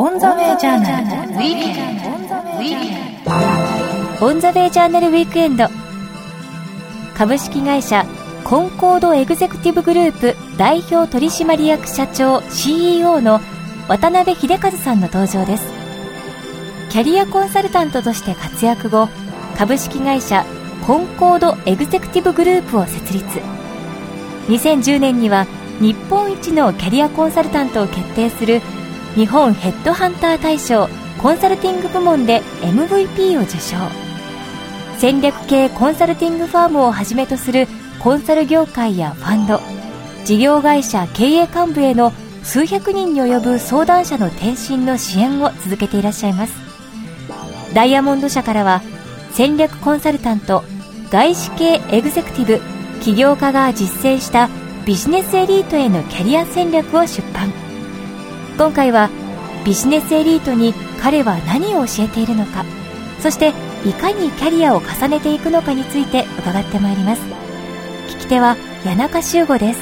オンザウェイジャーナル。ウィークエンド。オンザウェイジャーナルウィークエンド。株式会社コンコードエグゼクティブグループ代表取締役社長 CEO の渡辺秀和さんの登場です。キャリアコンサルタントとして活躍後株式会社コンコードエグゼクティブグループを設立。2010年には日本一のキャリアコンサルタントを決定する日本ヘッドハンター大賞コンサルティング部門で MVP を受賞。戦略系コンサルティングファームをはじめとするコンサル業界やファンド事業会社経営幹部への数百人に及ぶ相談者の転身の支援を続けていらっしゃいます。ダイヤモンド社からは戦略コンサルタント外資系エグゼクティブ起業家が実践したビジネスエリートへのキャリア戦略を出版。今回はビジネスエリートに彼は何を教えているのかそしていかにキャリアを重ねていくのかについて伺ってまいります聞き手は谷中修吾です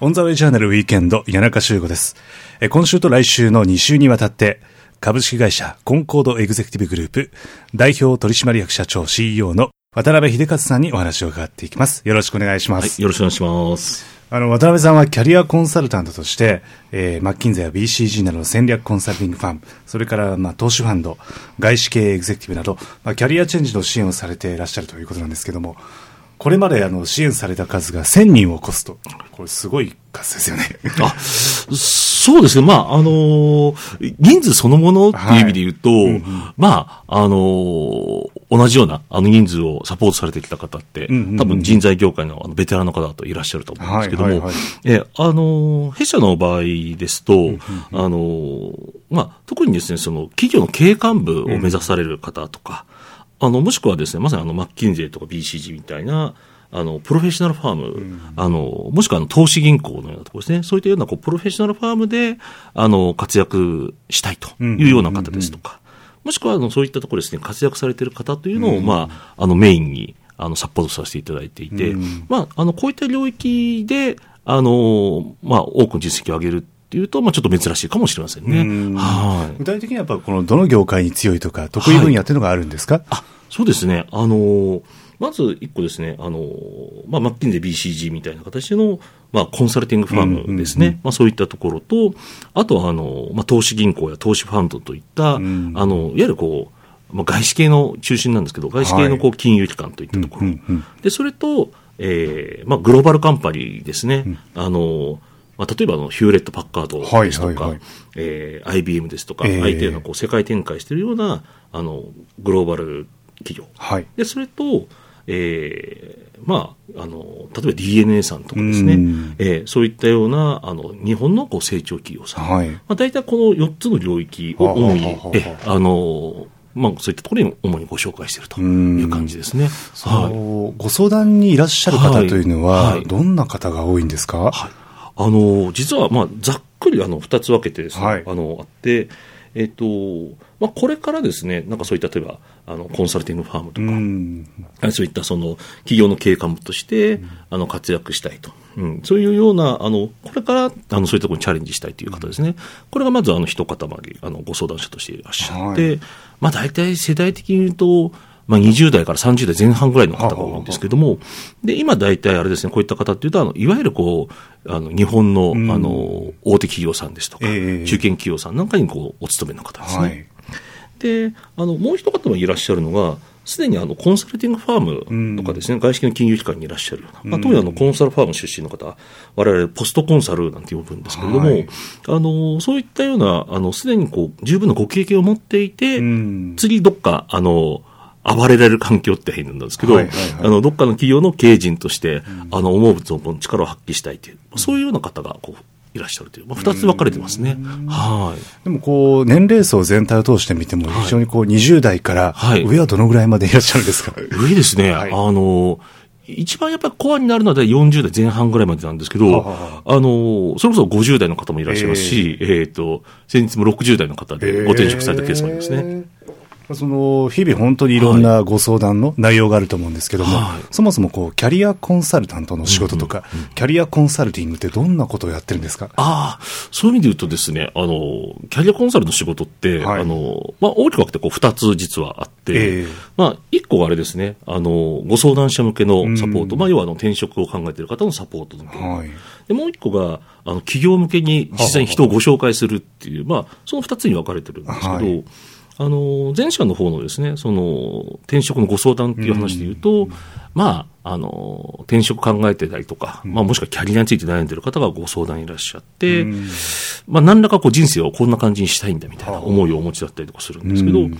オンザウェイジャーナルウィーケンド、谷中修吾です。え今週と来週の2週にわたって、株式会社コンコードエグゼクティブグループ、代表取締役社長 CEO の渡辺秀和さんにお話を伺っていきます。よろしくお願いしまはい、す。よろしくお願いします。あの、渡辺さんはキャリアコンサルタントとして、えー、マッキンゼや BCG などの戦略コンサルティングファン、それから、まあ、投資ファンド、外資系エグゼクティブなど、まあ、キャリアチェンジの支援をされていらっしゃるということなんですけども、これまであの支援された数が1000人を超すと、これすごい数ですよね。あ、そうですね。まあ、あのー人数そのものっていう意味で言うと、まあ、あのー同じような、あの人数をサポートされてきた方って、うんうんうん多分人材業界のあのベテランの方だといらっしゃると思うんですけども、はいはいはい。え、あのー弊社の場合ですと、あのーまあ、特にですね、その企業の経営幹部を目指される方とか、あの、もしくはですね、まさにあの、マッキンゼーとか BCG みたいな、あの、プロフェッショナルファーム、あの、もしくはあの、投資銀行のようなところですね。そういったような、こう、プロフェッショナルファームで、あの、活躍したいというような方ですとか、もしくは、あの、そういったところですね、活躍されている方というのを、まあ、あの、メインに、あの、サポートさせていただいていて、まあ、あの、こういった領域で、あの、まあ、多くの実績を上げるっていうと、まあ、ちょっと珍しいかもしれませんね。うんはい。具体的にはやっぱこのどの業界に強いとか、得意分野っていうのがあるんですか、あ、そうですね。あのーまず一個ですね、あのーまあ、マッキンゼ BCG みたいな形の、まあ、コンサルティングファームですね。まあ、そういったところと、あとは、あのーまあ、投資銀行や投資ファンドといった、んあの、いわゆるこう、まあ、外資系の中心なんですけど、外資系のこう金融機関といったところ。うんうんで、それと、えーまあ、グローバルカンパニーですね。あの、まあ、例えばあのヒューレット・パッカードですとか、はいはいはいえー IBM ですとか、えー相手のこう世界展開しているようなあのグローバル企業。はい。で、それと、えーまあ、あの、例えば DNA さんとかですねうん、えーそういったような、あの、日本のこう成長企業さん。はいまあ、大体この4つの領域を主にえあの、まあ、そういったところに主にご紹介しているという感じですね。はい。ご相談にいらっしゃる方というのは、はいはいどんな方が多いんですか、はい。あの、実は、まあ、ざっくり、あの、二つ分けてですね、はい。あの、あって、えっ、と、まあ、これからですね、なんかそういった、例えば、あの、コンサルティングファームとうか、ん。はいそういったその企業の経営幹部として、あの活躍したいと、うん、そういうようなあの、これからあのそういったところにチャレンジしたいという方ですね、これがまずあの一塊あのご相談者としていらっしゃって、はい。まあ、大体世代的に言うと、まあ、20代から30代前半ぐらいの方が多いんですけども、で今、大体あれですね、こういった方っていうと、あのいわゆるこうあの日本の,、ん。あの大手企業さんですとか、ええ。中堅企業さんなんかにこうお勤めの方ですね。はい。で、あの、もう一方もいらっしゃるのが、すでにあのコンサルティングファームとかですね、外資系の金融機関にいらっしゃるような、まあ、特にあのコンサルファーム出身の方、我々ポストコンサルなんて呼ぶんですけれども、はい。あの、そういったような、あの、すでにこう、十分なご経験を持っていて、うん。次どっか、あの、暴れられる環境って変なんですけど、はいはいはい。あの、どっかの企業の経営陣として、あの、思う存分力を発揮したいという、そういうような方が、こう、いらっしゃるという、まあ、二つ分かれてますね。はい。でもこう、年齢層全体を通して見ても、非常にこう、20代からはい。上はどのぐらいまでいらっしゃるんですか、上ですね、はい。あの、一番やっぱりコアになるのは40代前半ぐらいまでなんですけど、はははあ。の、それこそ50代の方もいらっしゃいますし、え。っ、と、先日も60代の方でご転職されたケースもありますね。その日々本当にいろんなご相談の内容があると思うんですけども、はい。そもそもこうキャリアコンサルタントの仕事とか、キャリアコンサルティングってどんなことをやってるんですか？ああ、そういう意味で言うとですね、あの、キャリアコンサルの仕事って、はい。あの、まあ、大きく分けてこう2つ実はあって、ええ。まあ、1個があれですね、あの、ご相談者向けのサポート、まあ、要はあの転職を考えている方のサポートはい。で、もう1個が、あの、企業向けに実際に人をご紹介するっていう、まあ、その2つに分かれてるんですけど、はいあの、前者の方のですね、その、転職のご相談っていう話で言うと、まあ、あの、転職考えてたりとか、まあ、もしくはキャリアについて悩んでる方がご相談いらっしゃって、まあ、何らかこう人生をこんな感じにしたいんだみたいな思いをお持ちだったりとかするんですけど、うん。ま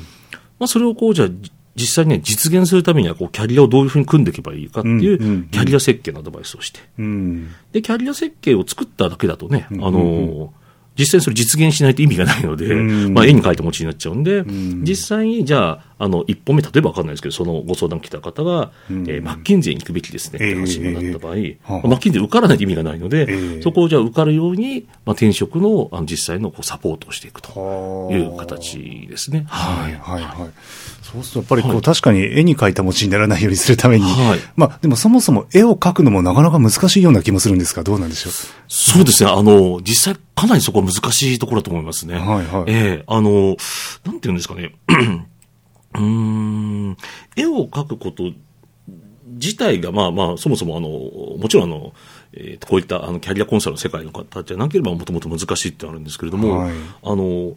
あ、それをこう、じゃ実際にね、実現するためには、こう、キャリアをどういうふうに組んでいけばいいかっていう、うんうんうん。キャリア設計のアドバイスをして、うん。で、キャリア設計を作っただけだとね、あの、実際にそれ実現しないと意味がないので、うん。まあ絵に描いた餅になっちゃうんで、ん。実際にじゃあ、あの、一歩目、例えばわかんないですけど、そのご相談来た方が、うんえーマッキンゼーに行くべきですねって話になった場合、ええはあマッキンゼー受からないと意味がないので、ええそこをじゃあ受かるように、まあ、転職のあの実際のこうサポートをしていくとはあいう形ですね。はいはいはい。そうするとやっぱりこう、確かに絵に描いた餅にならないようにするために、はいまあでもそもそも絵を描くのもなかなか難しいような気もするんですが、どうなんでしょう？そうですね。あの、実際かなりそこは難しいところだと思いますね。はいはいええあの、なんていうんですかね。うーん、絵を描くこと自体が、まあまあ、そもそもあの、もちろんあの、えーこういったあのキャリアコンサルの世界の方じゃなければもともと難しいってあるんですけれども、はい。あの、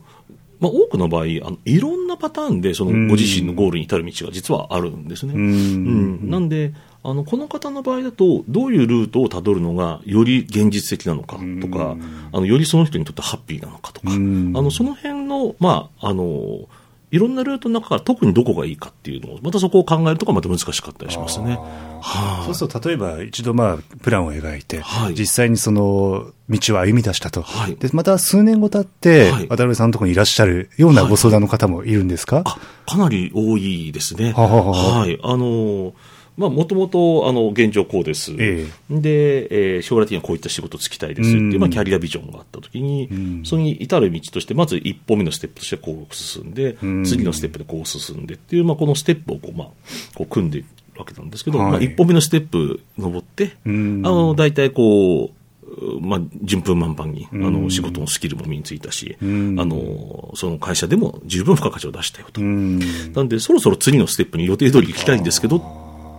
まあ、多くの場合あの、いろんなパターンでそのご自身のゴールに至る道が実はあるんですね。うん。うん。なんで、あの、この方の場合だと、どういうルートをたどるのがより現実的なのかとか、あの、よりその人にとってハッピーなのかとか、あうん。の、その辺の、まあ、あの、いろんなルートの中から特にどこがいいかっていうのを、またそこを考えるとかまた難しかったりしますね。はいそうすると、例えば一度まあ、プランを描いて、はい実際にその道を歩み出したと。はいで、また数年後経って、はい渡辺さんのところにいらっしゃるようなご相談の方もいるんですか、あ、かなり多いですね。はははははい。あの、まあ、もともと、あの、現状こうです。えで、えー将来的にはこういった仕事つきたいですっていう、うん。まあ、キャリアビジョンがあったときに、ん。それに至る道として、まず一歩目のステップとしてこう進んで、うん。次のステップでこう進んでっていう、まあ、このステップをこう、まあ、こう組んでいるわけなんですけど、はい。まあ、一歩目のステップ登って、うん。あの、大体こう、まあ、順風満帆に、あうん。の、仕事のスキルも身についたし、うん。あの、その会社でも十分付加価値を出したよと。うん。なんで、そろそろ次のステップに予定通り行きたいんですけど、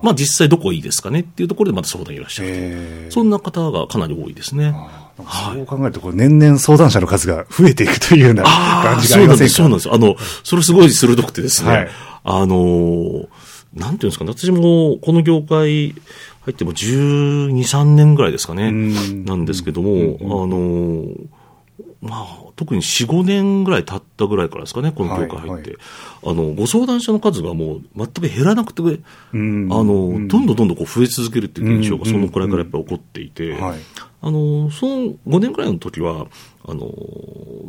まあ実際どこがいいですかねっていうところでまた相談いらっしゃるそんな方がかなり多いですね。そう考えると、年々相談者の数が増えていくというような感じがありませんか？そうなんです。あの、それすごい鋭くてですね、はい。あのー、なんていうんですかね、私もこの業界入っても12、3年ぐらいですかね、うん。なんですけども、あのー、まあ、特に4、5年ぐらい経ったぐらいからですかね、この業界入って。はいあの、ご相談者の数がもう全く減らなくて、うん。あの、どん。どんどんどんこう増え続けるっていう現象がそのくらいからやっぱり起こっていて、はい。あの、その5年くらいの時は、あの、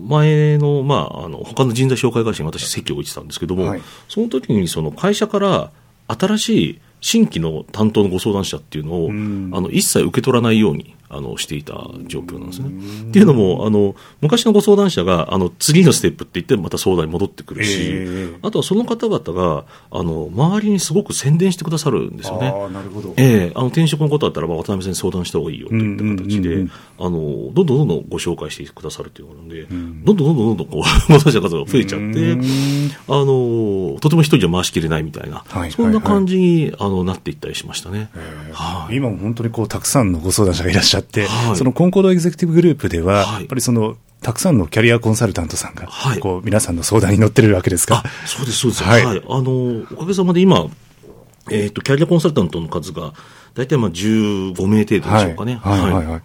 前の、まあ、あの、他の人材紹介会社に私席を置いてたんですけども、はい。その時にその会社から新しい新規の担当のご相談者っていうのを、ん。あの、一切受け取らないように、あの、していた状況なんですね。っていうのも、あの、昔のご相談者が、あの、次のステップって言ってまた相談に戻ってくるし、ええあとはその方々が、あの、周りにすごく宣伝してくださるんですよね。ああ、なるほど。ええあの転職のことだったら、まあ、渡辺さんに相談した方がいいよといった形で、うんうんうんうんあの、どんどんどんどんご紹介してくださるというのがあるので、どんどんどんどんどんどんこう、ご相談者の数が増えちゃって、あの、とても一人じゃ回しきれないみたいな、はいそんな感じに、あの、なっていったりしましたね。はい。今も本当にこう、たくさんのご相談者がいらっしゃって、はいそのコンコードエグゼクティブグループでは、はいやっぱりその、たくさんのキャリアコンサルタントさんが、はいこう、皆さんの相談に乗ってるわけですかあ、そうです、そうです。ははいい。あの、おかげさまで今、えっ、と、キャリアコンサルタントの数が、大体まあ15名程度でしょうかね。はい、はい、はいはい。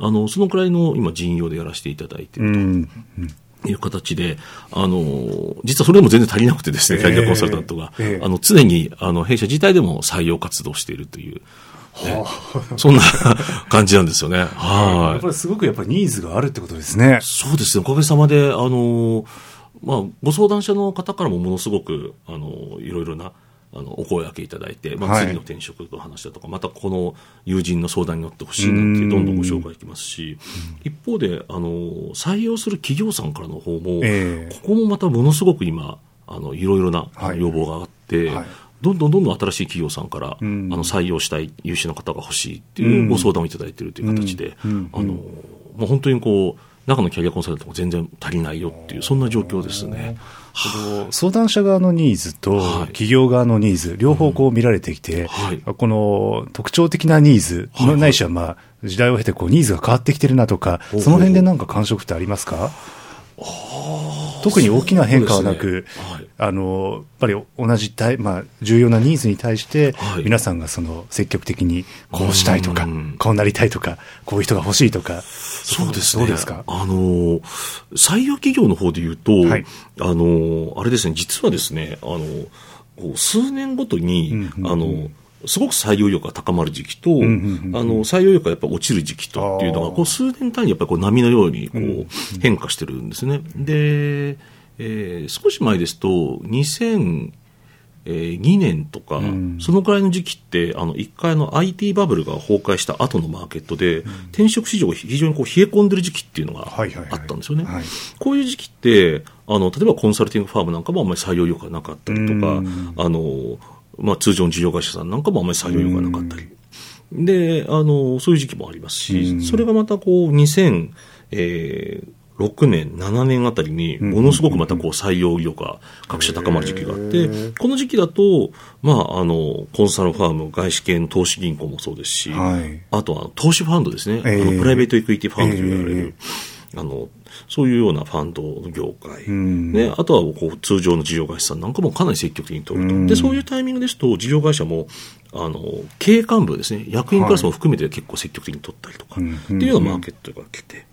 あの、そのくらいの今人用でやらせていただいていると。うん。いう形で、あの、実はそれでも全然足りなくてですね、ええキャリアコンサルタントが、ええあの、常に、あの、弊社自体でも採用活動しているという、え そんな感じなんですよね。やはい。っぱ。りすごくやっぱりニーズがあるってことですね。そうですね、おかげさまで、あの、まあ、ご相談者の方からもものすごく、あの、いろいろな、あの、お声掛けいただいて、まあ、はい。次の転職の話だとか、またこの友人の相談に乗ってほしいなんてどんどんご紹介いきますし、一方で、あの、採用する企業さんからの方も、ええ。ここもまたものすごく今、あのいろいろな要望があって、はいどんどんどんどん新しい企業さんから、うん。あの採用したい優秀な方が欲しいっていうご相談をいただいているという形で、あのもう本当にこう、中のキャリアコンサルタントが全然足りないよっていう、そんな状況ですね。相談者側のニーズとはい。企業側のニーズ、両方こう見られてきて、はい。この特徴的なニーズ、ないしはまあ時代を経てこうニーズが変わってきてるなとか、その辺でなんか感触ってありますか？特に大きな変化はなく、ね。はい。あの、やっぱり同じ対、まあ、重要なニーズに対して、はい。皆さんがその積極的にこうしたいとかうん、こうなりたいとか、こういう人が欲しいとか、そうですね。どうですか？あの、採用企業の方で言うと、はい。あの、あれですね、実はですね、あの、数年ごとに、うんうんうん。あの、すごく採用力が高まる時期と、んうんうんあの、採用力がやっぱ落ちる時期とっていうのが、こう数年単位にやっぱりこう波のようにこう変化してるんですね。で、えー少し前ですと、2002年とか、ん。そのくらいの時期って、あの、一回あの IT バブルが崩壊した後のマーケットで、転職市場が非常にこう冷え込んでる時期っていうのがはいはいはい。あったんですよね。はい。こういう時期って、あの、例えばコンサルティングファームなんかもあんまり採用力がなかったりとかうん、あの、まあ、通常の事業会社さんなんかもあんまり採用力がなかったり。で、あの、そういう時期もありますうん。し、それがまたこう、2000、えー6年、7年あたりに、ものすごくまたこう採用意欲が各社高まる時期があって、この時期だと、まあ、あの、コンサルファーム、外資系の投資銀行もそうですし、はい。あとは投資ファンドですね、ええあのプライベートエクイティファンドと言われる、えあの、そういうようなファンドの業界、ん。ね、あとはこう通常の事業会社さんなんかもかなり積極的に取ると、うん。でそういうタイミングですと、事業会社もあの経営幹部ですね、役員クラスも含めて結構積極的に取ったりとか、うんっていうようなマーケットが来て、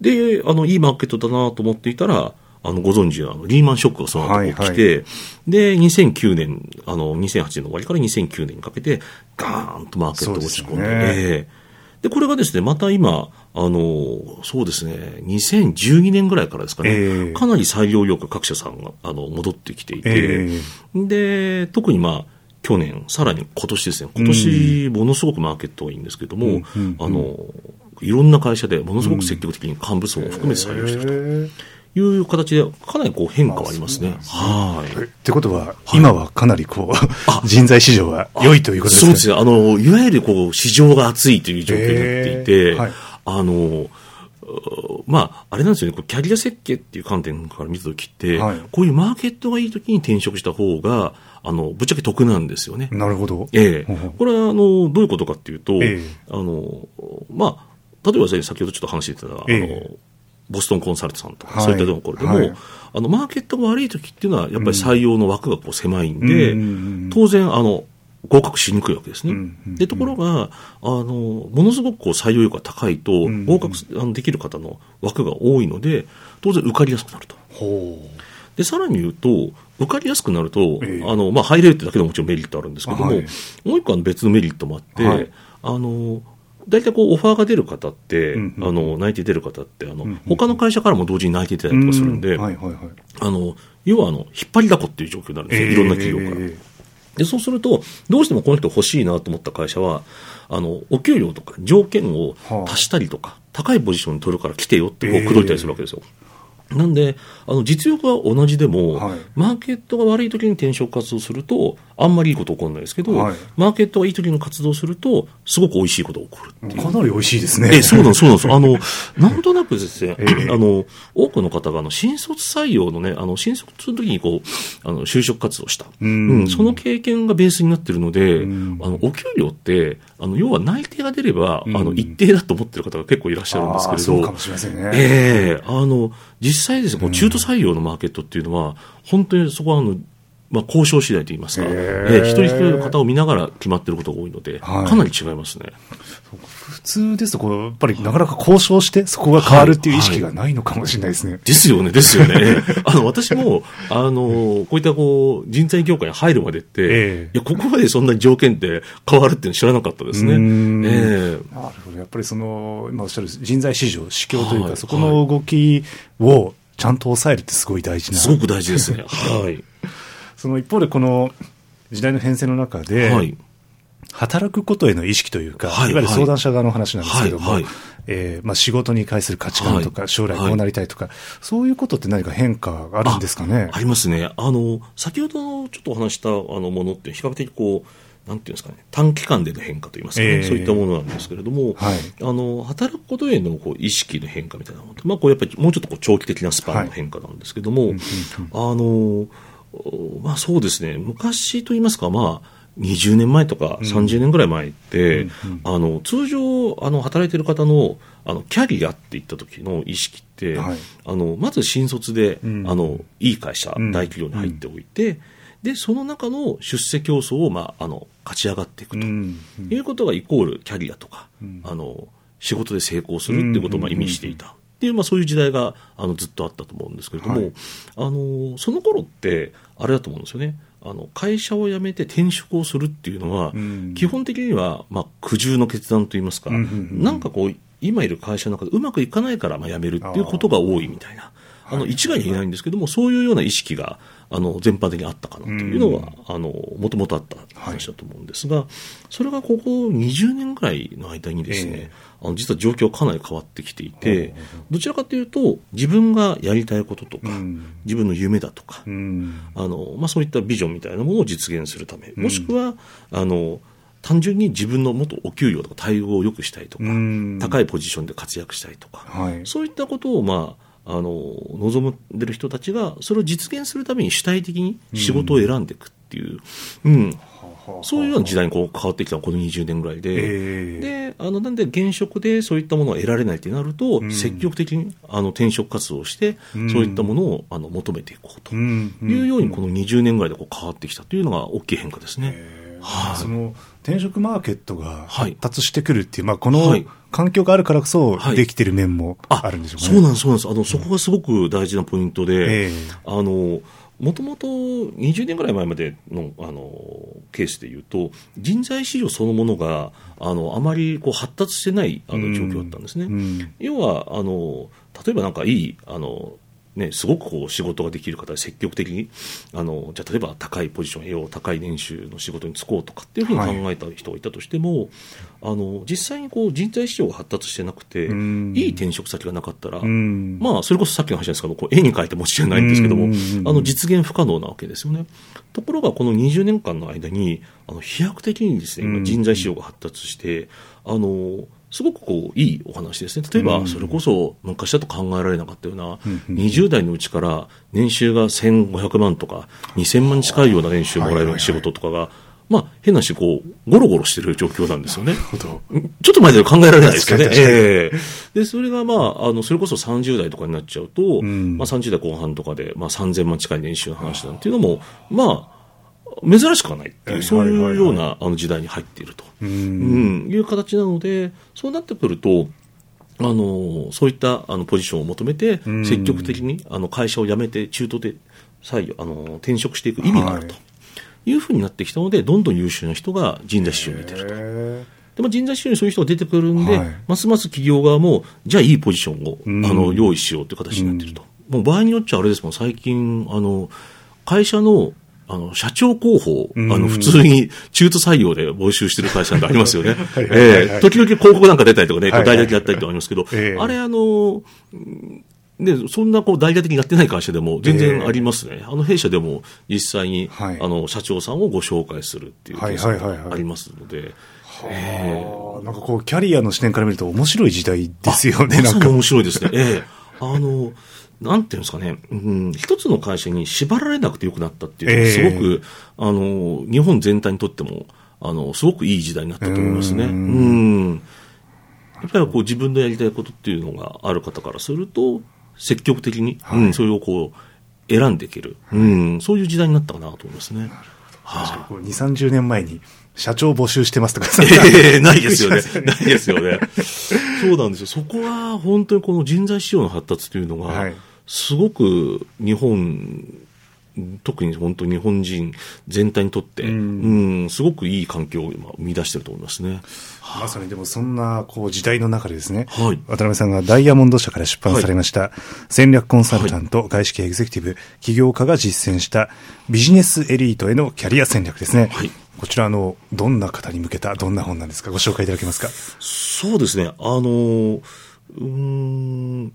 であのいいマーケットだなと思っていたら、あのご存知のあのリーマンショックがその後起きて、はいで2009年、あの2008年の終わりから2009年にかけて、ガーンとマーケットが落ち込んで、そうですよね。ええで、これがですね、また今、あの、そうですね、2012年ぐらいからですかね、ええ。かなり採用力各社さんが、あの、戻ってきていて、えで、特にまあ、去年、さらに今年ですね、今年、ものすごくマーケットがいいんですけども、うんうんあの、いろんな会社でものすごく積極的に幹部層も含めて採用しているという形で、かなりこう変化はありますね。はい。えってことは、今はかなりこう、人材市場は良いということですかそうですね。あの、いわゆるこう、市場が熱いという状況になっていて、はいあの、うまあ、あれなんですよね、こうキャリア設計っていう観点から見たときって、はいこういうマーケットがいいときに転職した方が、あの、ぶっちゃけ得なんですよね。なるほど。ええほうほうこれは、あの、どういうことかっていうと、ええあの、まあ、例えば先ほどちょっと話してた、あの、ええボストンコンサルトさんとか、はいそういったところでも、はい。あの、マーケットが悪い時っていうのは、やっぱり採用の枠がこう狭いんで、うん当然、あの、合格しにくいわけですね。うんうんうんで、ところが、あの、ものすごくこう採用力が高いと、んうん合格すあのできる方の枠が多いので、当然受かりやすくなると。ほで、さらに言うと、受かりやすくなると、ええ。あの、まあ、入れるってだけでももちろんメリットあるんですけども、はい。もう一個別のメリットもあって、はい。あの、大体こう、オファーが出る方って、うんうんあの、内定出る方って、あの、んうん他の会社からも同時に内定出たりとかするんで。あの、要はあの、引っ張りだこっていう状況になるんですよ、いろんな企業から。えで、そうすると、どうしてもこの人欲しいなと思った会社は、あの、お給料とか条件を足したりとか、高いポジションに取るから来てよってこう口説いたりするわけですよ。なんで、あの、実力は同じでも、はいマーケットが悪い時に転職活動すると、あんまりいいこと起こらないですけど、はいマーケットがいい時に活動すると、すごく美味しいことが起こるっていう。かなり美味しいですね。え、そうなんです、そうなんです。あの、なんとなくですね、ええあの、多くの方が、あの、新卒採用のね、あの、新卒の時にこう、あの、就職活動した。うんその経験がベースになってるので、んあの、お給料って、あの、要は内定が出れば、うんあの、一定だと思ってる方が結構いらっしゃるんですけれど、そうかもしれませんね。ええあの、実際ですね、こう中途採用のマーケットっていうのは、本当にそこはあの、まあ、交渉次第といいますか、へえええ一人一人の方を見ながら決まってることが多いので、はいかなり違いますね。普通ですと、こう、やっぱりなかなか交渉して、そこが変わるっていう意識がないのかもしれないですね。ですよね、ですよね。ええ あの、私も、あの、こういったこう、人材業界に入るまでって、ええいや、ここまでそんな条件って変わるっていうの知らなかったですね。ええなるほど。やっぱりその、今おっしゃる人材市場、市況というか、はいそこの動きをちゃんと抑えるってすごい大事な。すごく大事ですね。はい。その一方で、この時代の変遷の中で、はい。働くことへの意識というか、はいいわゆる相談者側の話なんですけども、はいはい。えーまあ、仕事に対する価値観とか、はい。将来こうなりたいとか、そういうことって何か変化があるんですかね？ありますね。あの、先ほどちょっとお話したあのものって比較的こう、なんていうんですかね、短期間での変化といいますかね、えー。そういったものなんですけれども、はい。あの、働くことへのこう意識の変化みたいなものって、まあ、こうやっぱりもうちょっとこう長期的なスパンの変化なんですけども、あの、まあそうですね、昔といいますか、まあ、20年前とか30年ぐらい前って、あの通常あの働いてる方のあのキャリアっていった時の意識って、はい。あのまず新卒で、ん。あのいい会社、うん。大企業に入っておいて、でその中の出世競争を、まあ、あの勝ち上がっていくと、うん。いうことがイコールキャリアとか、あの仕事で成功するっていうことをまあ意味していた。っていう、まあ、そういう時代があのずっとあったと思うんですけれども、はい。あのその頃って、あれだと思うんですよね、あの会社を辞めて転職をするっていうのは、ん。基本的には、まあ、苦渋の決断といいますか、うんうんうんなんかこう、今いる会社の中でうまくいかないからまあ辞めるっていうことが多いみたいな、あの一概に言えないんですけども、そういうような意識があの全般的にあったかなというのは、あのもともとあった話だと思うんですが、それがここ20年ぐらいの間にですね、えあの実は状況かなり変わってきていて、どちらかというと、自分がやりたいこととか、うん。自分の夢だとか、うん。あのまあ、そういったビジョンみたいなものを実現するため、もしくはあの単純に自分のもっとお給料とか待遇を良くしたいとか、うん。高いポジションで活躍したいとか、はい。そういったことを、まあ、あの望んでる人たちが、それを実現するために主体的に仕事を選んでいくっていう、うん。そういうような時代にこう変わってきたこの20年ぐらいで、ええ。であのなんで現職でそういったものを得られないってなると、積極的にあの転職活動をして、うん。そういったものをあの求めていこうと。うん。いうように、この20年ぐらいでこう変わってきたというのが大きい変化ですね。はい。その転職マーケットがはい。発達してくるっていう、まあ、このはい。環境があるからこそはい。できてる面もあるんでしょうかね。そうなんです、そうなんです。あの、そこがすごく大事なポイントで、ええ。あの、もともと20年ぐらい前までのあのケースでいうと、人材市場そのものがあのあまりこう発達してないあの状況だったんですね。うん。要はあの、例えばなんかいいあの、ね、すごくこう仕事ができる方で積極的にあのじゃあ例えば高いポジションを得よう高い年収の仕事に就こうとかっていうふうに考えた人がいたとしても、あの実際にこう人材市場が発達してなくて、うん。いい転職先がなかったら、うん。まあ、それこそさっきの話ですけど、こう絵に描いてもちろんないんですけども、うん。あの実現不可能なわけですよね。ところが、この20年間の間に、あの飛躍的にですね、今人材市場が発達して、あの、すごくこういいお話ですね。例えば、それこそ昔だと考えられなかったような、20代のうちから年収が1500万とか、2000万近いような年収をもらえる仕事とかが、まあ、変なし、こう、ゴロゴロしてる状況なんですよね。ちょっと前では考えられないですよね。で、それがまあ、あの、それこそ30代とかになっちゃうと、ん。まあ30代後半とかで、まあ3000万近い年収の話なんていうのも、まあ、珍しくはないっていう、そういうようなあの時代に入っていると、うん。いう形なので、そうなってくると、あのそういったあのポジションを求めて、ん。積極的にあの会社を辞めて、中途で採用あの転職していく意味があるとい。うふうになってきたので、どんどん優秀な人が人材市場に出てると。へでまあ、人材市場にそういう人が出てくるんで、はい。ますます企業側も、じゃあいいポジションを、うん。あの用意しようという形になっていると。もう場合によっちゃあれですもん、最近、あの、会社の、あの、社長候補あの、普通に中途採用で募集してる会社なんかありますよね。はいはいはいはいええ時々広告なんか出たりとかね、こうはいはいはい代理やったりとかありますけど、ええあれあの、で、そんなこう大々的にやってない会社でも全然ありますね。あの弊社でも実際に、はいあの社長さんをご紹介するっていうケースはいはいはいはいがありますので、ーなんかこう、キャリアの視点から見ると面白い時代ですよね、なんか。面白いですね。ええ。あの、なんていうんですかね、うん、一つの会社に縛られなくてよくなったっていうのは、ええすごく、あの、日本全体にとっても、あの、すごくいい時代になったと思いますね。ううんん。やっぱりこう自分のやりたいことっていうのがある方からすると、積極的に、はいうん、それをこう、選んでいける、うん、そういう時代になったかなと思いますね。確かにこう2、30年前に社長募集してますとかさ、ええないですよね。ないですよね。そうなんですよ。そこは本当にこの人材市場の発達というのが、はいすごく日本、特に本当に日本人全体にとって、ううんん、すごくいい環境を今生み出してると思いますね。まさにでもそんなこう時代の中でですね、はい。渡辺さんがダイヤモンド社から出版されました、戦略コンサルタント、外資系エグゼクティブ、起業家が実践したビジネスエリートへのキャリア戦略ですね。はい。こちらの、どんな方に向けた、どんな本なんですか？ご紹介いただけますか？そうですね。あの、うーん、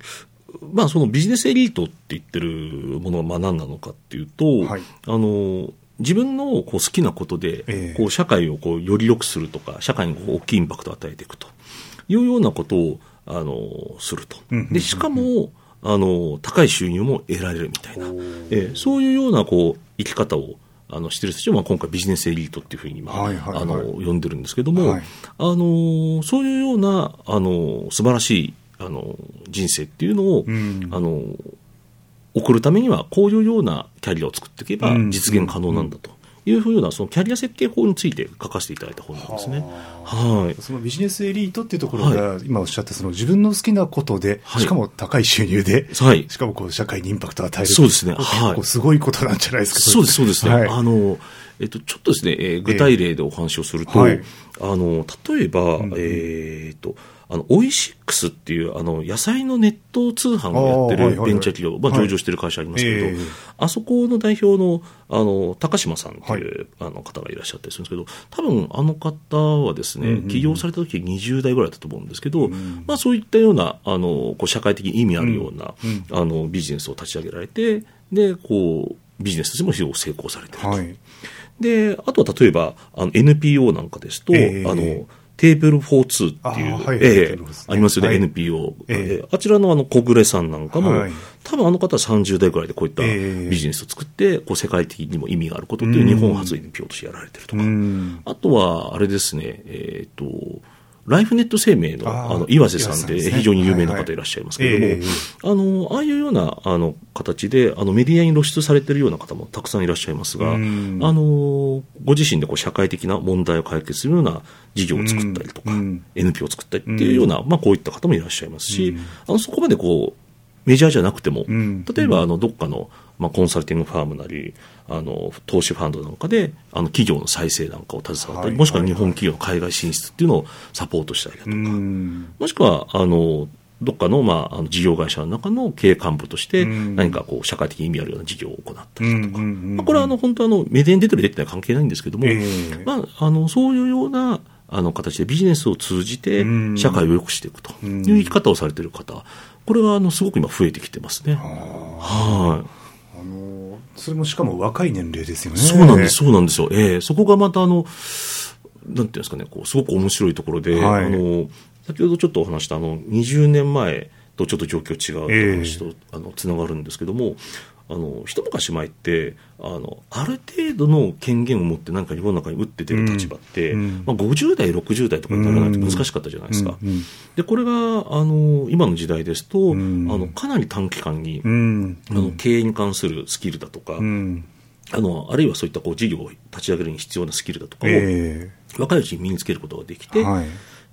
まあそのビジネスエリートって言ってるものはまあ何なのかっていうと、はい。あの、自分のこう好きなことで、ええ。こう社会をこうより良くするとか、社会にこう大きいインパクトを与えていくと。いうようなことを、あの、すると。で、しかも、あの、高い収入も得られるみたいな、ええそういうようなこう生き方をあのしてる人たちを、まあ、今回ビジネスエリートっていうふうに今、はいはいはい。あの呼んでるんですけども、はい。あのそういうようなあの素晴らしいあの人生っていうのを、うん。あの送るためにはこういうようなキャリアを作っていけばうん。実現可能なんだと。いうふうなそのキャリア設計法について書かせていただいた本なんですね。はい。そのビジネスエリートっていうところが、今おっしゃったその自分の好きなことで、はい。しかも高い収入で、はい。しかもこう社会にインパクトを与える。そうですね。はい。すごいことなんじゃないですか。そうです、そうですね。はい。あの、えっと、ちょっとですね、えー具体例でお話をすると、はい。あの、例えば、ん。えーっと、あの、オイシックスっていう、あの、野菜のネット通販をやってるベンチャー企業、まあ、はい。上場してる会社ありますけど、ええあそこの代表の、あの、高島さんっていう、あの方がいらっしゃったりするんですけど、多分あの方はですね、起業された時20代ぐらいだったと思うんですけど、まあ、そういったような、あの、こう社会的に意味あるような、うんあの、ビジネスを立ち上げられて、で、こう、ビジネスとしても非常に成功されてると。はい。で、あとは例えば、あの NPO なんかですと、ええあの、テーブル4-2っていう、はいええテーブル4ですね。ありますよね、はい。NPO、ええ。ええあちらのあの小暮さんなんかも、はい。多分あの方は30代ぐらいでこういったええ。ビジネスを作って、こう世界的にも意味があることっていう日本初 NPO としてやられてるとうか、ん。あとはあれですね、えっ、と、ライフネット生命のあの岩瀬さんで非常に有名な方いらっしゃいますけれども、ええあの、ああいうようなあの形であのメディアに露出されているような方もたくさんいらっしゃいますが、あうん。の、ご自身でこう社会的な問題を解決するような事業を作ったりとか、うん。NPO を作ったりっていうような、まあこういった方もいらっしゃいますし、あのそこまでこう、メジャーじゃなくても、うん。例えばあのどっかの、まあ、コンサルティングファームなり、あの投資ファンドなんかで、あの企業の再生なんかを携わったり、はいもしくは日本企業の海外進出っていうのをサポートしたりだとうか、ん。もしくはあのどっかの,、まあ、あの事業会社の中の経営幹部として、うん。何かこう社会的に意味あるような事業を行ったりだとか、まあこれはあの本当あのメディアに出てる出てない関係ないんですけども、ええ。まあ、あのそういうようなあの形でビジネスを通じてうん。社会を良くしていくという生き方をされている方、これはあのすごく今増えてきてますね。はいあの、それもしかも若い年齢ですよね。そうなんです、そうなんですよ。ええそこがまたあの、なんていうんですかね、こう、すごく面白いところで、はいあの、先ほどちょっとお話したあの、20年前とちょっと状況違うという話と、あの、つながるんですけども、あの、一昔前って、あの、ある程度の権限を持ってなんか世の中に打って出る立場って、うんうんまあ、50代、60代とかにならないと難しかったじゃないですか。うんうんで、これが、あの、今の時代ですと、んあの、かなり短期間に、うん。あの経営に関するスキルだとか、うん。あの、あるいはそういったこう事業を立ち上げるに必要なスキルだとかを、え若いうちに身につけることができて、えはい。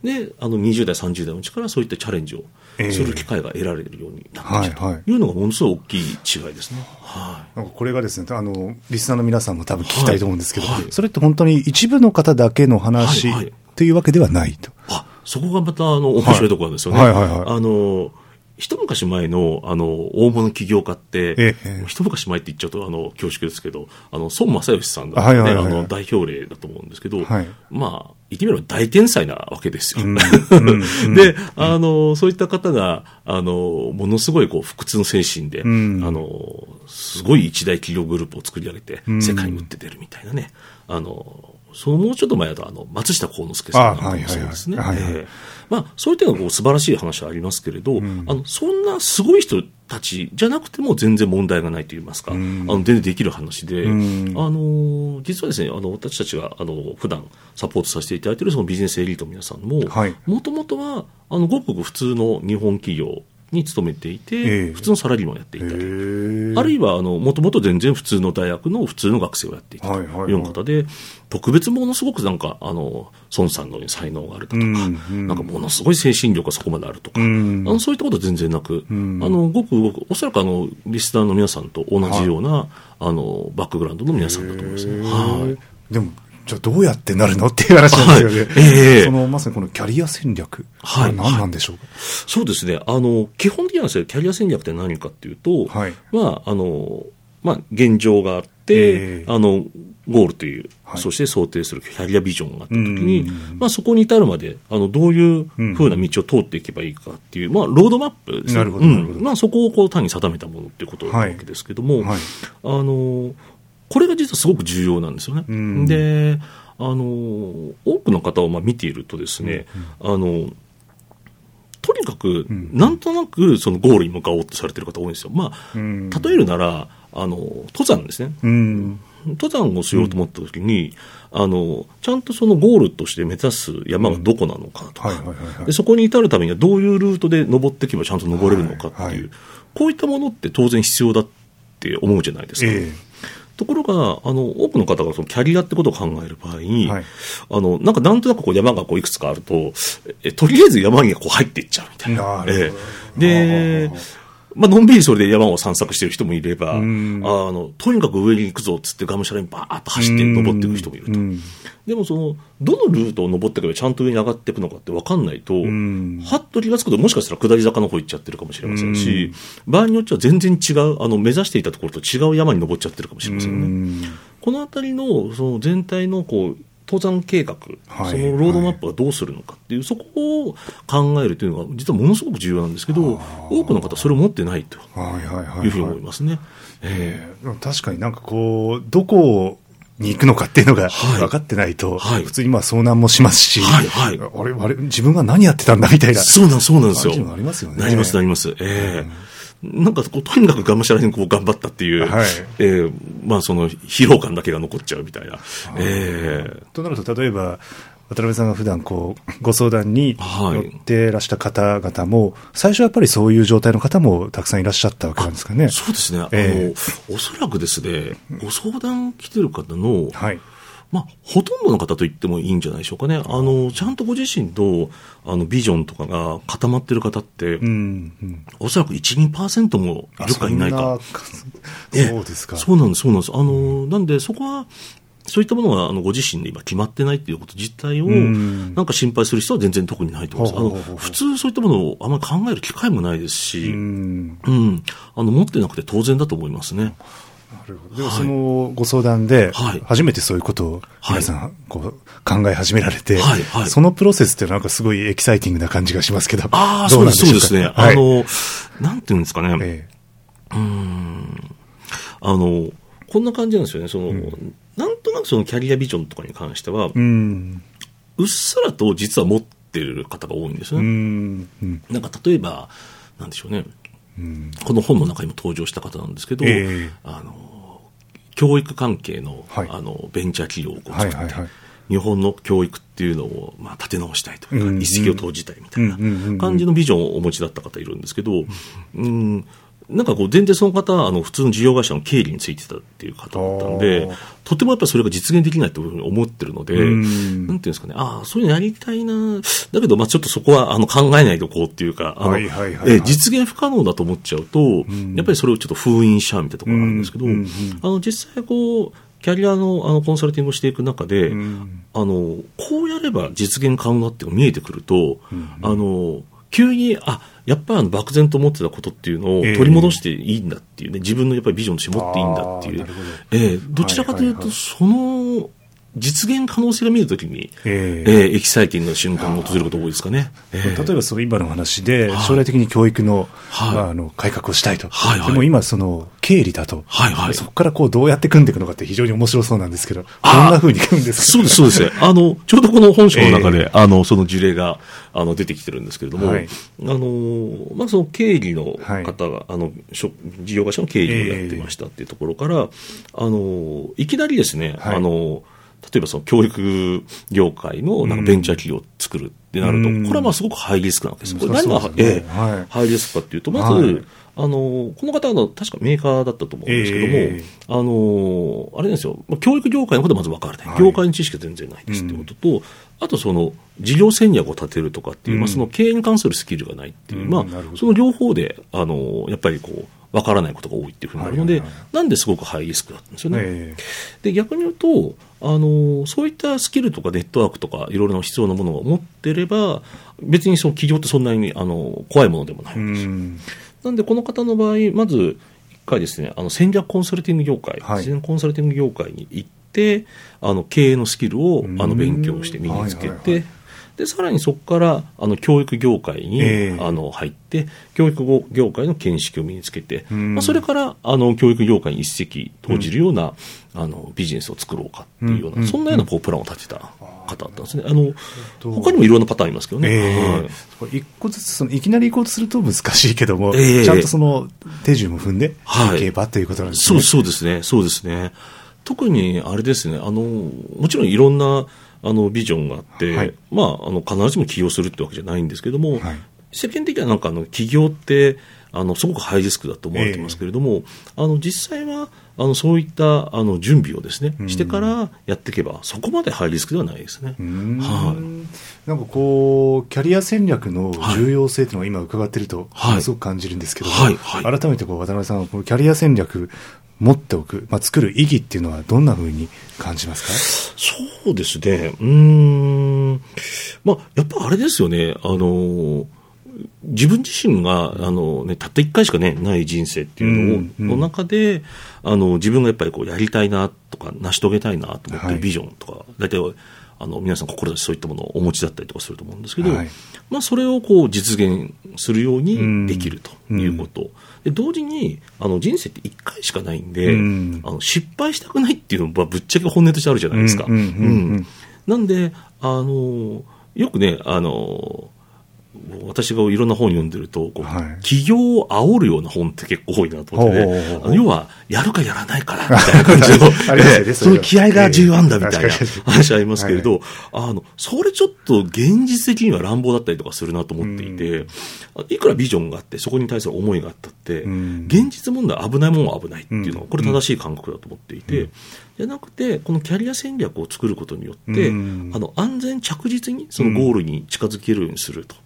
で、あの、20代、30代のうちからそういったチャレンジをええする機会が得られるようになってきたというのがものすごい大きい違いですね。はなんかこれがですね、あの、リスナーの皆さんも多分聞きたいと思うんですけど、はいはいそれって本当に一部の方だけの話というわけではないと。い。あ、そこがまた、あの、面白いところなんですよね。はいはいはいはいあの、一昔前の、あの、大物起業家って、ええ。一昔前って言っちゃうと、あの、恐縮ですけど、あの、孫正義さんが、ねはいはいあの、代表例だと思うんですけど、はい。まあ、言ってみれば大天才なわけですよ。うん。うん。で、あの、そういった方が、あの、ものすごいこう、不屈の精神で、うん。あの、すごい一大企業グループを作り上げて、ん。世界に打って出るみたいなね。あの、そのもうちょっと前だと、あの、松下幸之助さんなんかもそうですね。まあ、そういったのがこう素晴らしい話はありますけれど、あの、そんなすごい人たちじゃなくても全然問題がないと言いますか、ん。あの、全然できる話で、ん。あの、実はですね、あの、私たちが、あの、普段サポートさせていただいているそのビジネスエリートの皆さんも、はい。もともとは、あの、ごくごく普通の日本企業に勤めていて、ええ。普通のサラリーマンをやっていたり、へあるいは、あの、もともと全然普通の大学の普通の学生をやっていたとはいうような方で、特別ものすごくなんか、あの、孫さんのように才能があるだとか、なんかものすごい精神力がそこまであるとか、うん。あのそういったことは全然なく、ん。あの、ごくごく、おそらくあの、リスナーの皆さんと同じような、あの、バックグラウンドの皆さんだと思いますね。はい。でも、じゃあどうやってなるのっていう話なんですよね。は いええその、まさにこのキャリア戦略。はい何なんでしょうか？そうですね。あの、基本的にはですね、キャリア戦略って何かっていうと、はいまあ、あの、まあ、現状があって、て、ええあの、ゴールという、はいそして想定するキャリアビジョンがあったときにうんうんうん、まあそこに至るまで、あの、どういうふうな道を通っていけばいいかっていう、まあ、ロードマップですね。なるほどうんまあそこをこう単に定めたものっていうことなわけですけども、はい。あの、これが実はすごく重要なんですよね。うんで、あの、多くの方をまあ見ているとですね、あの、とにかく、んなんとなくそのゴールに向かおうとされてる方多いんですよ。まあ、うん例えるなら、あの、登山ですね。うん。登山をしようと思った時に、あの、ちゃんとそのゴールとして目指す山がどこなのかとか、そこに至るためにはどういうルートで登っていけばちゃんと登れるのかっていう、はいはいこういったものって当然必要だって思うじゃないですか。えところが、あの、多くの方がそのキャリアってことを考える場合に、はい。あの、なんかなんとなくこう山がこういくつかあると、えとりあえず山にこう入っていっちゃうみたいな。なるほど。ええ。で、まあのんびりそれで山を散策してる人もいれば、あん。の、とにかく上に行くぞっつってがむしゃらにバーッと走って登っていく人もいると。うん。でもその、どのルートを登っていけばちゃんと上に上がっていくのかって分かんないと、ん。はっと気がつくともしかしたら下り坂の方行っちゃってるかもしれませんし、場合によっては全然違う、あの、目指していたところと違う山に登っちゃってるかもしれませんよね。うん。このあたりのその全体のこう登山計画、はい。そのロードマップがどうするのかっていう、そこを考えるというのが、実はものすごく重要なんですけど、多くの方、それを持ってないとはいはいはいいうふうにはい思いますね。確かになんかこう、どこに行くのかっていうのがはい。分かってないと、はい。普通にまあ遭難もしますし、はいはい。あれ、あれ、自分が何やってたんだみたいえな。そうなんそうなんですよ。りますよね。なります、なります。ええなんかこう、とにかくがむしゃらにこう頑張ったっていう、はいええまあその疲労感だけが残っちゃうみたいな。ええとなると、例えば、渡辺さんが普段こう、ご相談にはい乗ってらした方々も、最初はやっぱりそういう状態の方もたくさんいらっしゃったわけなんですかね。そうですね。えあの、おそらくですね、ご相談来てる方の、はい。まあ、ほとんどの方と言ってもいいんじゃないでしょうかね。あの、ちゃんとご自身と、あの、ビジョンとかが固まってる方って、うん。うんおそらく1、2%もいるかいないか。そうですか。そうなんです、そうなんです。あの、なんで、そこは、そういったものが、あの、ご自身で今決まってないっていうこと自体を、んなんか心配する人は全然特にないと思います。あの、普通そういったものをあんまり考える機会もないですし、ううん、ん。あの、持ってなくて当然だと思いますね。なるほど。でもそのご相談ではい、初めてそういうことを皆さんこう考え始められてはいはい、そのプロセスってなんかすごいエキサイティングな感じがしますけど。ああ、どそうです、そうですね。はいあの、なんていうんですかね。えあの、こんな感じなんですよね。その、なんとなくそのキャリアビジョンとかに関しては、えうん。うっすらと実は持ってる方が多いんですうね。ん。うん。なんか例えば、なんでしょうね。うんこの本の中にも登場した方なんですけど、ええあの、教育関係の、はい。あの、ベンチャー企業をこう作って。日本の教育っていうのを、まあ、立て直したいというか、一石を投じたいみたいな感じのビジョンをお持ちだった方いるんですけど、うん、なんかこう、全然その方は、あの、普通の事業会社の経理についてたっていう方だったんでとてもやっぱりそれが実現できないというふうに思ってるので、うん。なんていうんですかね、ああ、そういうのやりたいな、だけど、まあちょっとそこは、あの、考えないでおこうっていうか、あの、はいはいはいはい。えー実現不可能だと思っちゃうと、やっぱりそれをちょっと封印しちゃうみたいなところがあるんですけど、うんうんうんあの、実際こう、キャリアのあのコンサルティングをしていく中で、ん。あの、こうやれば実現可能だっていうのが見えてくると、あの、急に、あ、やっぱり漠然と思ってたことっていうのをええ。取り戻していいんだっていうね、自分のやっぱりビジョンとして持っていいんだっていう。ど、ええ。どちらかというと、その実現可能性が見えるときに、ええ。ええエキサイティングな瞬間が訪れることが多いですかね。ええ。例えばその今の話ではい、将来的に教育の,、はい。まあ、あの改革をしたいと、はいはい。でも今、その経理だと、はいはい。そこからこうどうやって組んでいくのかって非常に面白そうなんですけど、どんあーなふうに組むんですか？そうです、そうです。ね。あの、ちょうどこの本書の中で、あの、その事例が、あの、出てきてるんですけれども、はい。あの、まあ、その経理の方が、あの、しょ事業会社の経理をやってましたっていうところから、あの、いきなりですね、はい。あの、例えばその教育業界のなんかベンチャー企業を作るってなると、うん。これはまあすごくハイリスクなわけです。これ何が、ねええはい。ハイリスクかっていうと、まず、はい。あの、この方の確かメーカーだったと思うんですけども、ええ。あの、あれですよ、まあ教育業界のことはまず分からない。はい。業界の知識が全然ないですってことと、あとその、事業戦略を立てるとかっていう、まあうんその経営に関するスキルがないっていう、うん。まあ、その両方で、あの、やっぱりこう、分からないことが多いっていうふうになるので、はいはいはい。なんですごくハイリスクだったんですよね。え。で、逆に言うと、あの、そういったスキルとかネットワークとかいろいろな必要なものを持ってれば、別にその企業ってそんなに、あの、怖いものでもないえうわけですなんで、この方の場合、まず、一回ですね、あの戦略コンサルティング業界、はい。戦略コンサルティング業界に行って、あの経営のスキルをん。あの勉強して身につけはいはいて、でさらにそこからあの教育業界に、ええ。あの入って、教育業界の見識を身につけて、ん。まあ、それからあの教育業界に一石投じるような、あのビジネスを作ろうかっていうような、うん。そんなようなこうプランを立てた方だったんですね。あの他にもいろんなパターンありますけどね。ええ。はい。一個ずつその、いきなり行こうとすると難しいけども、ええ。ちゃんとその手順を踏んではい。いけばということなんですそうね。そうですね、そうですね。特にあれですね、あのもちろんいろんなあのビジョンがあって、はい。まあ、あの必ずしも起業するってわけじゃないんですけども、はい。世間的にはなんかあの起業ってあのすごくハイリスクだと思われてますけれども、あの実際はあのそういったあの準備をですね、してからやっていけば、そこまでハイリスクではないですね。はい。なんかこう、キャリア戦略の重要性というのを今伺ってると、はい。すごく感じるんですけども、はい。はい。改めてこう渡辺さんはこのキャリア戦略持っておく、まあ、作る意義っていうのはどんなふうに感じますそうですね、うーん、まあ、やっぱあれですよね、あの自分自身があの、ね、たった1回しか、ね、ない人生っていうのを、の中であの、自分がやっぱりこうやりたいなとか、成し遂げたいなと思ってはい。るビジョンとか、大体あの皆さん、志そういったものをお持ちだったりとかすると思うんですけど、はい。まあ、それをこう実現するようにできるということ。で同時にあの人生って1回しかないんで、うん。あの失敗したくないっていうのはぶっちゃけ本音としてあるじゃないですか。なんで、あのよくね、あの私がいろんな本読んでると、こうはい。起業を煽るような本って結構多いなと思ってね、ほうほう要は、やるかやらないから みたいな感じの、その気合が重要なんだみたいな話ありますけれど、あの、それちょっと現実的には乱暴だったりとかするなと思っていて、いくらビジョンがあって、そこに対する思いがあったって、ん。現実問題危ないものは危ないっていうのは、うん。これ正しい感覚だと思っていて、じゃなくて、このキャリア戦略を作ることによって、うん。あの安全着実にそのゴールに近づけるようにすると。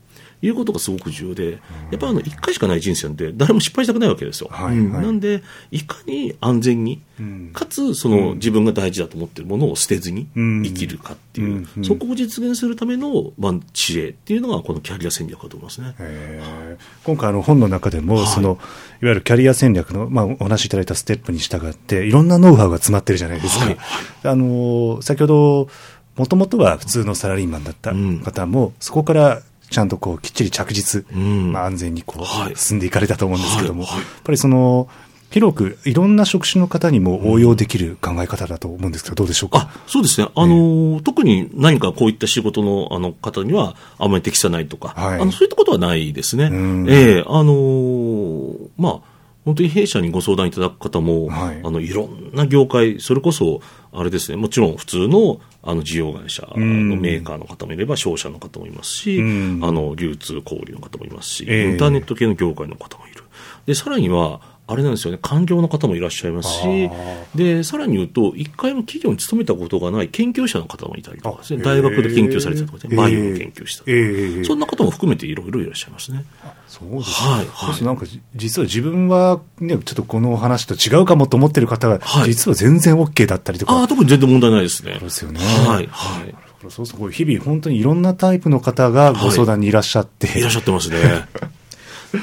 いうことがすごく重要で、やっぱりあの1回しかない人生なんで、誰も失敗したくないわけですよ。はいはい。うんなんで、いかに安全に、ん。かつその自分が大事だと思っているものを捨てずにうん。生きるかっていう、そこを実現するための、まあ、知恵っていうのが、このキャリア戦略だと思いますね。えー。今回あの本の中でも、はい。そのいわゆるキャリア戦略の、まあ、お話しいただいたステップに従っていろんなノウハウが詰まってるじゃないですか、はい。あの先ほどもともとは普通のサラリーマンだったうん。方も、そこからちゃんとこうきっちり着実、うん。まあ、安全にこう、はい。進んでいかれたと思うんですけども、はいはい。やっぱりその広くいろんな職種の方にも応用できる考え方だと思うんですけど、どうでしょうか？あそうですね、あの特に何かこういった仕事のあの方には、あんまり適さないとか、はい。あのそういったことはないですね。うん。ええ。あのーまあ、本当に弊社にご相談いただく方も、はい。あのいろんな業界、それこそ、あれですね、もちろん普通のあの事業会社のメーカーの方もいれば、商社の方もいますし、うん。あの流通小売の方もいますし、ええ。インターネット系の業界の方もいる。で、さらには、あれなんですよね、官僚の方もいらっしゃいますしあ、で、さらに言うと、一回も企業に勤めたことがない研究者の方もいたりとかね、あ大学で研究されてたとかね、バイオの研究したとか、ええそんな方も含めていろいろいらっしゃいますね。そうですはいはいなんかじ実は自分はね、ちょっとこの話と違うかもと思ってる方が、はい実は全然 OK だったりとか。ああ、特に全然問題ないですね。そうですよね。はい、はい。そうそう、日々本当にいろんなタイプの方がご相談にいらっしゃって。いらっしゃってますね。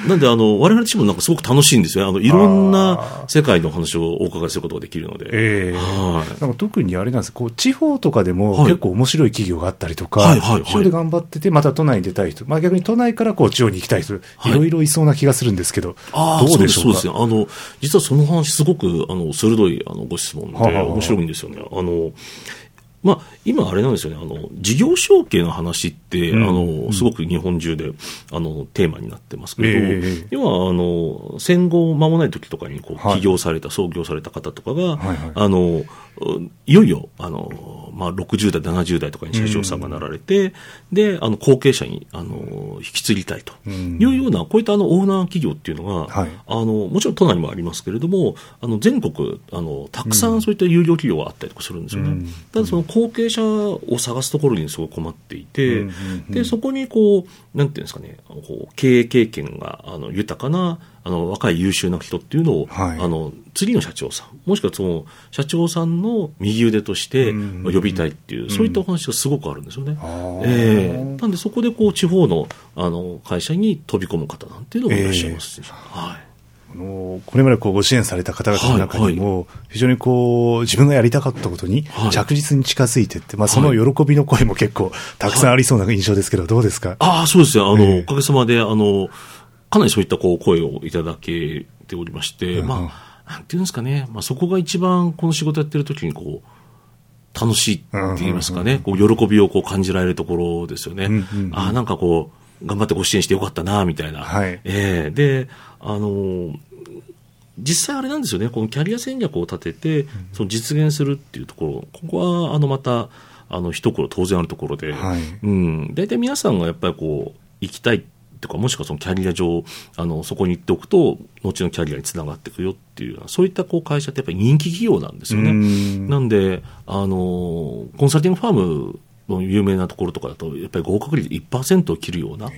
なんで、あの、我々自身もなんかすごく楽しいんですよね。あの、いろんな世界の話をお伺いすることができるので。ええはいなんか特にあれなんですこう地方とかでもはい結構面白い企業があったりとか、はいはいはい地方で頑張ってて、また都内に出たい人、まあ、逆に都内からこう地方に行きたい人、いろいろいそうな気がするんですけど、ああ、どうでしょうか？そうです、そうですね。あの、実はその話、すごく、あの、鋭い、あの、ご質問で、面白いんですよね。あの、まあ、今あれなんですよね、あの、事業承継の話って、うん。あの、すごく日本中で、あの、テーマになってますけれど、ええ。要は、あの、戦後間もない時とかに、こう、はい。起業された、創業された方とかが、はいはい。あの、いよいよ、あの、まあ、60代、70代とかに社長さんがなられて、で、あの、後継者に、あの、引き継ぎたいとうん。いうような、こういったあの、オーナー企業っていうのが、はい。あの、もちろん都内にもありますけれども、あの、全国、あの、たくさんそういった有料企業があったりとかするんですよね。うん。ただその後継者を探すところにすごい困っていて、うんうんうん。で、そこにこう、なんていうんですかね、こう経営経験があの豊かな、あの、若い優秀な人っていうのを、はい。あの、次の社長さん、もしくはその、社長さんの右腕としてうん呼びたいっていう、そういったお話がすごくあるんですよね。あー。ええ。なんでそこでこう、地方の、あの、会社に飛び込む方なんていうのもいらっしゃいますし、はい。あのこれまでこうご支援された方々の中にも、非常にこう、自分がやりたかったことにはい。着実に近づいていって、まあその喜びの声も結構たくさんありそうな印象ですけど、どうですか？ああ、そうですね。あの、ええ。おかげさまで、あの、かなりそういったこう声をいただけておりまして、うんまあ、なんていうんですかね、まあそこが一番この仕事やってる時にこう、楽しいって言いますかね、こう喜びをこう感じられるところですよね。うんうんうん。ああ、なんかこう、頑張ってご支援してよかったな、みたいな。はい。ええ。で、あの、実際あれなんですよね、このキャリア戦略を立てて、その実現するっていうところ、ここは、あの、また、あの、一頃当然あるところで、はい。うん、大体皆さんがやっぱりこう、行きたいとか、もしくはそのキャリア上、あの、そこに行っておくと、後のキャリアにつながっていくよっていう、そういったこう会社ってやっぱり人気企業なんですよね。うん。なんで、あの、コンサルティングファームの有名なところとかだと、やっぱり合格率1%を切るような、1%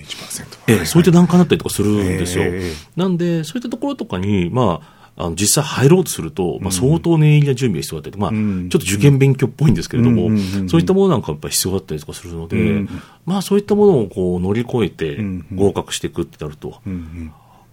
ええそういった段階になったりとかするんですよ。ええなんで、そういったところとかに、まあ、あの実際入ろうとすると、まあ、相当念入りな準備が必要だったり、まあ、ん。ちょっと受験勉強っぽいんですけれども、そういったものなんかやっぱり必要だったりとかするので、うんまあ、そういったものをこう乗り越えて合格していくってなると、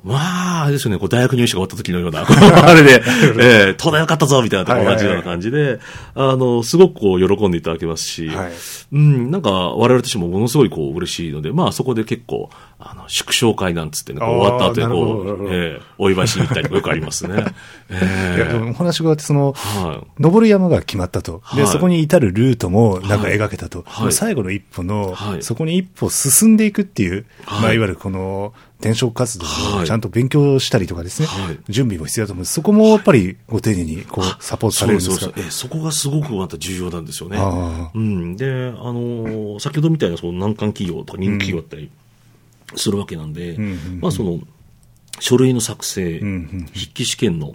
まあ、あれですよね、こう大学入試が終わった時のような、あれで、えー、東大よかったぞみたいな同じような感じで、あの、すごくこう喜んでいただけますし、はい。うん、なんか我々としてもものすごいこう嬉しいので、まあそこで結構、あの、祝勝会なんつってね、終わった後にこうえーお祝いしに行ったりとかよくありますね。えいやでもお話があって、その、はい。登る山が決まったと。で、はいそこに至るルートもなんか描けたと。はい最後の一歩の、はいそこに一歩進んでいくっていう、はいまあ、いわゆるこの、転職活動はいをちゃんと勉強したりとかですね、はい準備も必要だと思うんです。そこもやっぱりご丁寧にこう、サポートされるんですか？そうそうえーそこがすごくまた重要なんですよね。うん。で、あのー先ほどみたいなその難関企業とか人気企業だったりするわけなんで、まあその、書類の作成、筆記試験の、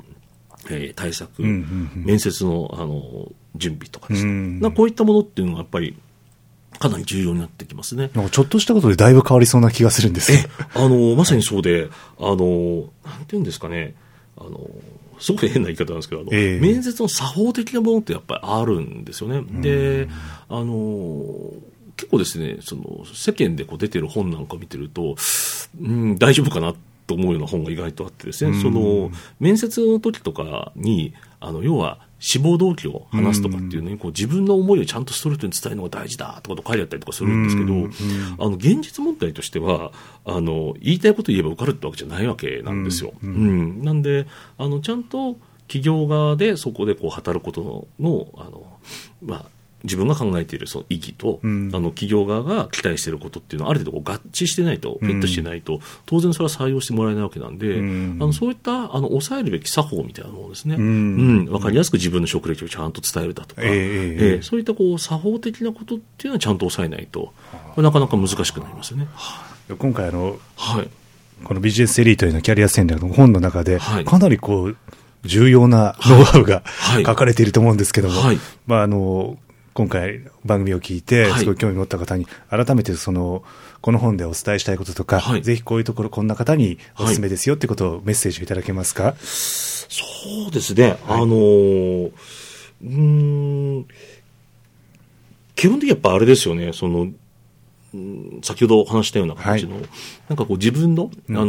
えー対策、面接の、あのー準備とかですね、うこういったものっていうのがやっぱりかなり重要になってきますね。ちょっとしたことでだいぶ変わりそうな気がするんです。あの、まさにそうで、あの、なんていうんですかね、あの、すごく変な言い方なんですけど、あのええ。面接の作法的なものってやっぱりあるんですよね。で、あの、結構ですね、その、世間でこう出てる本なんか見てると、うん、大丈夫かなと思うような本が意外とあってですね、その、面接の時とかに、あの、要は、志望動機を話すとかっていうのに、こう自分の思いをちゃんとストレートに伝えるのが大事だとかと書いてあったりとかするんですけど、あの、現実問題としては、あの、言いたいこと言えば受かるってわけじゃないわけなんですよ。うん。なんで、あの、ちゃんと企業側でそこでこう働くことの、のあの、まあ、自分が考えているその意義と、うん。あの企業側が期待していることっていうのはある程度合致してないと、フィットしてないと、当然それは採用してもらえないわけなんで、うん。あのそういったあの抑えるべき作法みたいなものですね、ん。うん。わかりやすく自分の職歴をちゃんと伝えるだとか、ええええええ。そういったこう作法的なことっていうのはちゃんと抑えないと、なかなか難しくなりますよね。今回あの、はい。このビジネスエリートへのキャリア戦略の本の中で、はい。かなりこう、重要なノウハウがはい。書かれていると思うんですけども、はい。まああの、今回番組を聞いて、はい。すごい興味持った方に、改めてその、この本でお伝えしたいこととか、はい。ぜひこういうところこんな方にお勧めですよってことをメッセージをいただけますか、そうですね、あのーうーん、基本的にやっぱあれですよね、その、うん先ほどお話したような感じの、なんかこう自分の、あのー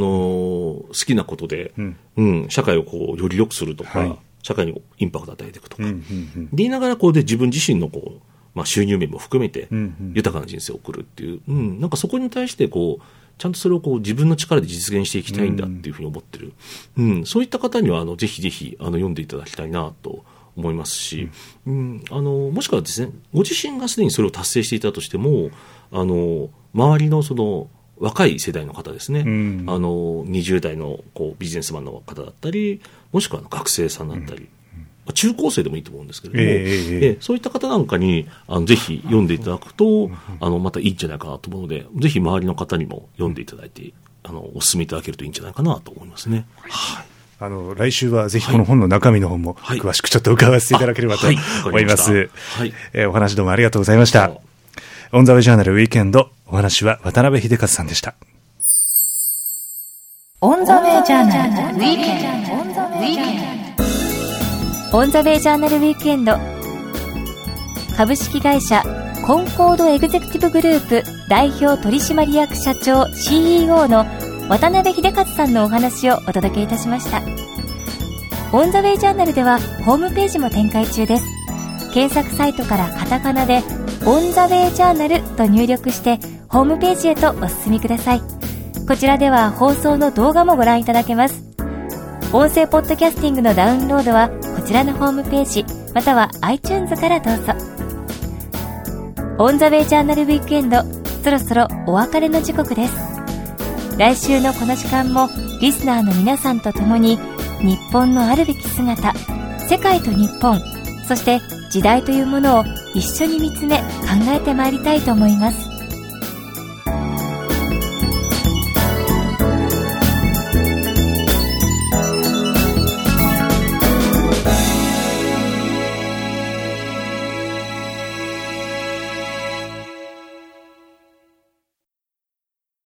好きなことで、うん。うん社会をこうより良くするとか、はい社会にインパクトを与えていくとか、うんうんうん。で言いながらこうで自分自身のこう、まあ、収入面も含めてうんうん。豊かな人生を送るっていう、うん、なんかそこに対してこうちゃんとそれをこう自分の力で実現していきたいんだっていうふうに思ってる、うん。そういった方にはあのぜひぜひあの読んでいただきたいなと思いますし、うん。あのもしくはですねご自身がすでにそれを達成していたとしてもあの周りのその若い世代の方ですね、うん。あの20代のこうビジネスマンの方だったりもしくは学生さんだったり、まあ中高生でもいいと思うんですけれども、ええええええ。そういった方なんかにあのぜひ読んでいただくと、あのまたいいんじゃないかなと思うので、ぜひ周りの方にも読んでいただいて、あのお勧めいただけるといいんじゃないかなと思いますね。はい。あの、来週はぜひこの本の中身の本もはい。詳しくちょっと伺わせていただければと思い。ます。わかりました。はい。えーお話どうもありがとうございました。 On The Way Journal Weekend、お話は渡辺秀和さんでした。 On The Way Journal Weekend。 On The Way Journal。Weekend 株式会社コンコードエグゼクティブグループ代表取締役社長 CEO の渡辺秀和さんのお話をお届けいたしましたオンザウェイジャーナルではホームページも展開中です。検索サイトからカタカナでオンザウェイジャーナルと入力してホームページへとお進みください。こちらでは放送の動画もご覧いただけます。音声ポッドキャスティングのダウンロードはこちらのホームページまたは iTunes からどうぞ。オンザウェイジャーナルウィークエンドそろそろお別れの時刻です。来週のこの時間もリスナーの皆さんと共に日本のあるべき姿、世界と日本、そして時代というものを一緒に見つめ考えてまいりたいと思います。